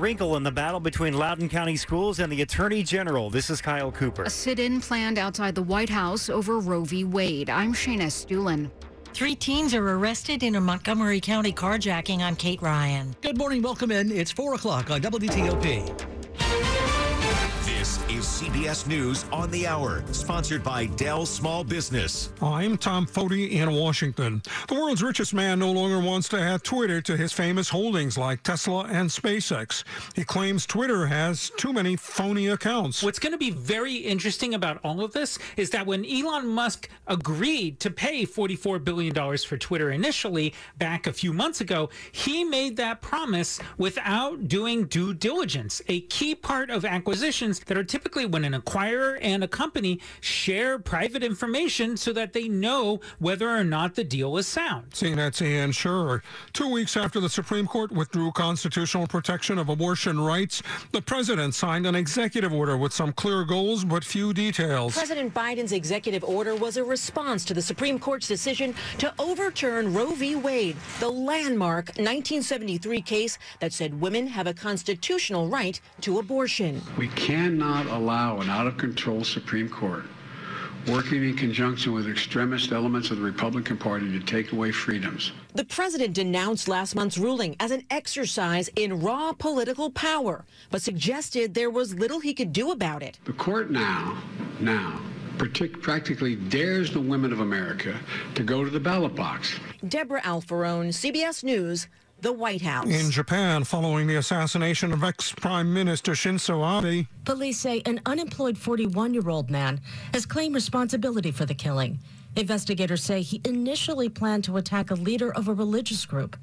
Wrinkle in the battle between Loudoun County Schools and the Attorney General. This is Kyle Cooper. A sit in planned outside the White House over Roe v. Wade. I'm Shayna Estulin. Three teens are arrested in a Montgomery County carjacking on Kate Ryan. Good morning. Welcome in. It's 4 o'clock on WTOP. This is CBS News on the Hour, sponsored by Dell Small Business. I'm Tom Foti in Washington. The world's richest man no longer wants to add Twitter to his famous holdings like Tesla and SpaceX. He claims Twitter has too many phony accounts. What's going to be very interesting about all of this is that when Elon Musk agreed to pay $44 billion for Twitter initially back a few months ago, he made that promise without doing due diligence, a key part of acquisitions that are typically when an acquirer and a company share private information so that they know whether or not the deal is sound. CNET's Ian Sherr. Two weeks after the Supreme Court withdrew constitutional protection of abortion rights, the president signed an executive order with some clear goals but few details. President Biden's executive order was a response to the Supreme Court's decision to overturn Roe v. Wade, the landmark 1973 case that said women have a constitutional right to abortion. We cannot allow an out of control Supreme Court working in conjunction with extremist elements of the Republican Party to take away freedoms. The president denounced last month's ruling as an exercise in raw political power, but suggested there was little he could do about it. The court now, now, practically dares the women of America to go to the ballot box. Deborah Alfarone, CBS News, the White House. In Japan, following the assassination of ex Prime Minister Shinzo Abe, Police say an unemployed 41 year old man has claimed responsibility for the killing. Investigators say he initially planned to attack a leader of a religious group.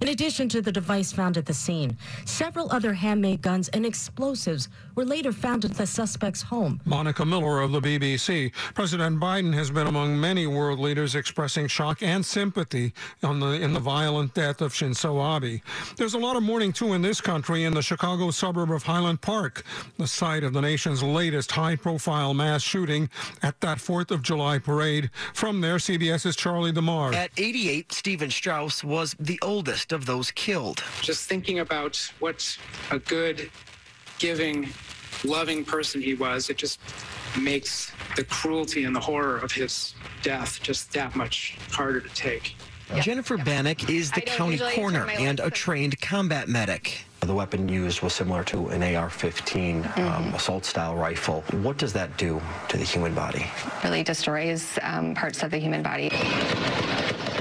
In addition to the device found at the scene, several other handmade guns and explosives were later found at the suspect's home. Monica Miller of the BBC. President Biden has been among many world leaders expressing shock and sympathy on the, in the violent death of Shinzo Abe. There's a lot of mourning, too, in this country in the Chicago suburb of Highland Park, the site of the nation's latest high profile mass shooting at that 4th of July parade. From there, CBS's Charlie DeMar. At 88, Stephen Straus was the oldest of those killed. Just thinking about what a good, giving, loving person he was, it just makes the cruelty and the horror of his death just that much harder to take. Jennifer Banek is the county coroner and a trained combat medic. The weapon used was similar to an AR-15 Mm-hmm. um, assault-style rifle. What does that do to the human body? really destroys um, parts of the human body.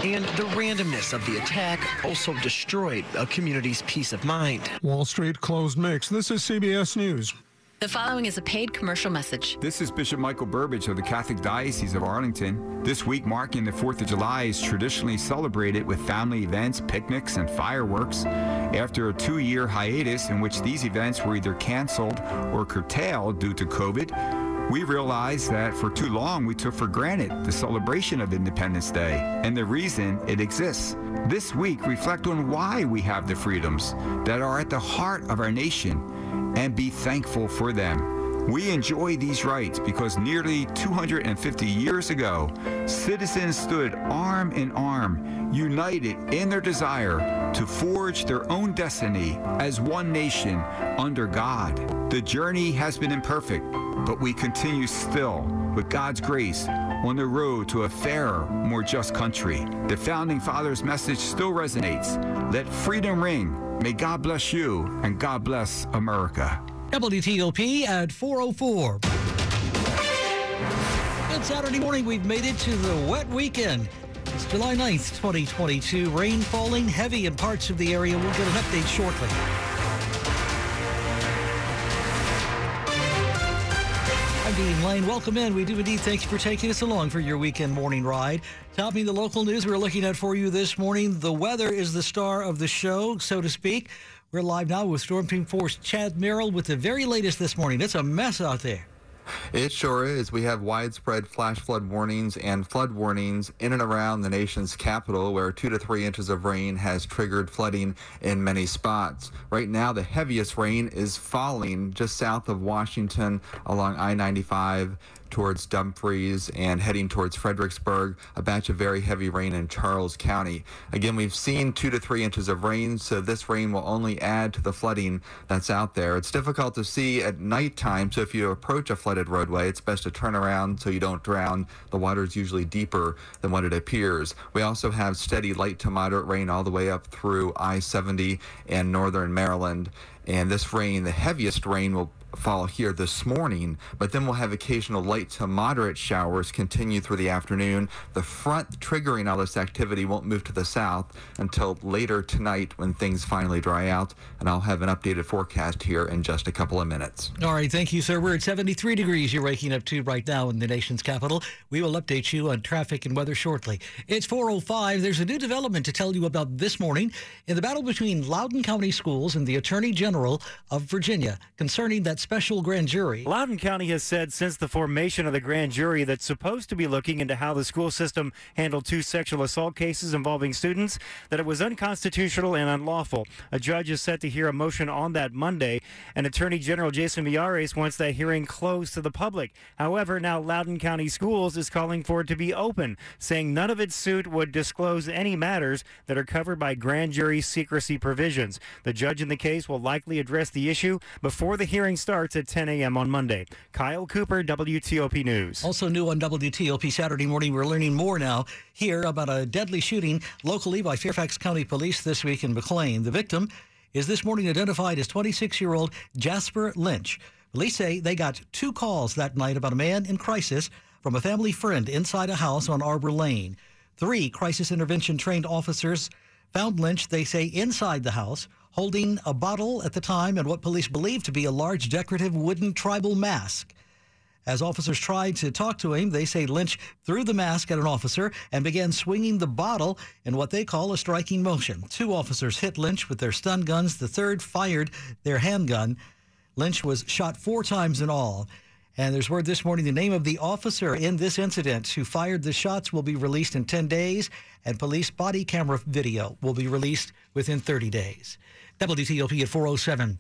And the randomness of the attack also destroyed a community's peace of mind. Wall Street closed mix. This is CBS News. The following is a paid commercial message. This is Bishop Michael Burbidge of the Catholic Diocese of Arlington. This week marking the 4th of July is traditionally celebrated with family events, picnics, and fireworks. After a two year hiatus in which these events were either canceled or curtailed due to COVID, we realized that for too long we took for granted the celebration of Independence Day and the reason it exists. This week, reflect on why we have the freedoms that are at the heart of our nation and be thankful for them. We enjoy these rights because nearly 250 years ago, citizens stood arm in arm, united in their desire to forge their own destiny as one nation under God. The journey has been imperfect, but we continue still, with God's grace, on the road to a fairer, more just country. The Founding Fathers' message still resonates. Let freedom ring. May God bless you and God bless America. WTOP at 404. Good Saturday morning. We've made it to the wet weekend. It's July 9th, 2022. Rain falling heavy in parts of the area. We'll get an update shortly. I'm Dean Lane. Welcome in. We do indeed thank you for taking us along for your weekend morning ride. Topping the local news we're looking at for you this morning. The weather is the star of the show, so to speak. We're live now with Storm Team Force Chad Merrill with the very latest this morning. It's a mess out there. It sure is. We have widespread flash flood warnings and flood warnings in and around the nation's capital, where two to three inches of rain has triggered flooding in many spots. Right now, the heaviest rain is falling just south of Washington along I 95 towards Dumfries and heading towards Fredericksburg, a batch of very heavy rain in Charles County. Again, we've seen two to three inches of rain, so this rain will only add to the flooding that's out there. It's difficult to see at nighttime, so if you approach a flooded roadway, it's best to turn around so you don't drown. The water is usually deeper than what it appears. We also have steady light to moderate rain all the way up through I 70 and northern Maryland. And this rain, the heaviest rain, will fall here this morning, but then we'll have occasional light to moderate showers continue through the afternoon. The front triggering all this activity won't move to the south until later tonight when things finally dry out, and I'll have an updated forecast here in just a couple of minutes. All right, thank you, sir. We're at 73 degrees you're waking up to right now in the nation's capital. We will update you on traffic and weather shortly. It's 405. There's a new development to tell you about this morning in the battle between Loudoun County Schools and the Attorney General of Virginia concerning that special grand jury. Loudoun County has said since the formation of the grand jury that's supposed to be looking into how the school system handled two sexual assault cases involving students that it was unconstitutional and unlawful. A judge is set to hear a motion on that Monday, and Attorney General Jason Miyares wants that hearing closed to the public. However, now Loudoun County Schools is calling for it to be open, saying none of its suit would disclose any matters that are covered by grand jury secrecy provisions. The judge in the case will likely address the issue before the hearing starts at 10 a.m. on Monday. Kyle Cooper, WTOP News. Also new on WTOP Saturday morning, we're learning more now here about a deadly shooting locally by Fairfax County Police this week in McLean. The victim is this morning identified as 26-year-old Jasper Lynch. Police say they got two calls that night about a man in crisis from a family friend inside a house on Arbor Lane. Three crisis intervention trained officers found Lynch, they say, inside the house, holding a bottle at the time and what police believe to be a large decorative wooden tribal mask. As officers tried to talk to him, they say Lynch threw the mask at an officer and began swinging the bottle in what they call a striking motion. Two officers hit Lynch with their stun guns. The third fired their handgun. Lynch was shot four times in all. And there's word this morning the name of the officer in this incident who fired the shots will be released in 10 days, and police body camera video will be released within 30 days. WTOP at 407.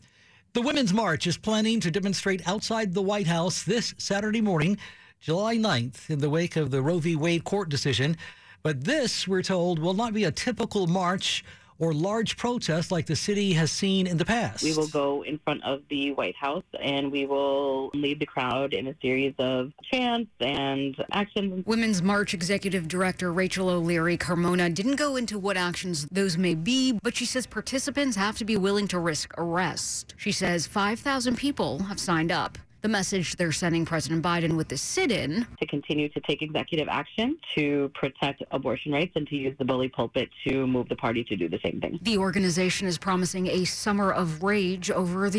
The Women's March is planning to demonstrate outside the White House this Saturday morning, July 9th, in the wake of the Roe v. Wade court decision. But this, we're told, will not be a typical march or large protests like the city has seen in the past. We will go in front of the White House and we will lead the crowd in a series of chants and actions. Women's March Executive Director Rachel O'Leary Carmona didn't go into what actions those may be, but she says participants have to be willing to risk arrest. She says 5,000 people have signed up. The message they're sending President Biden with the sit in to continue to take executive action to protect abortion rights and to use the bully pulpit to move the party to do the same thing. The organization is promising a summer of rage over the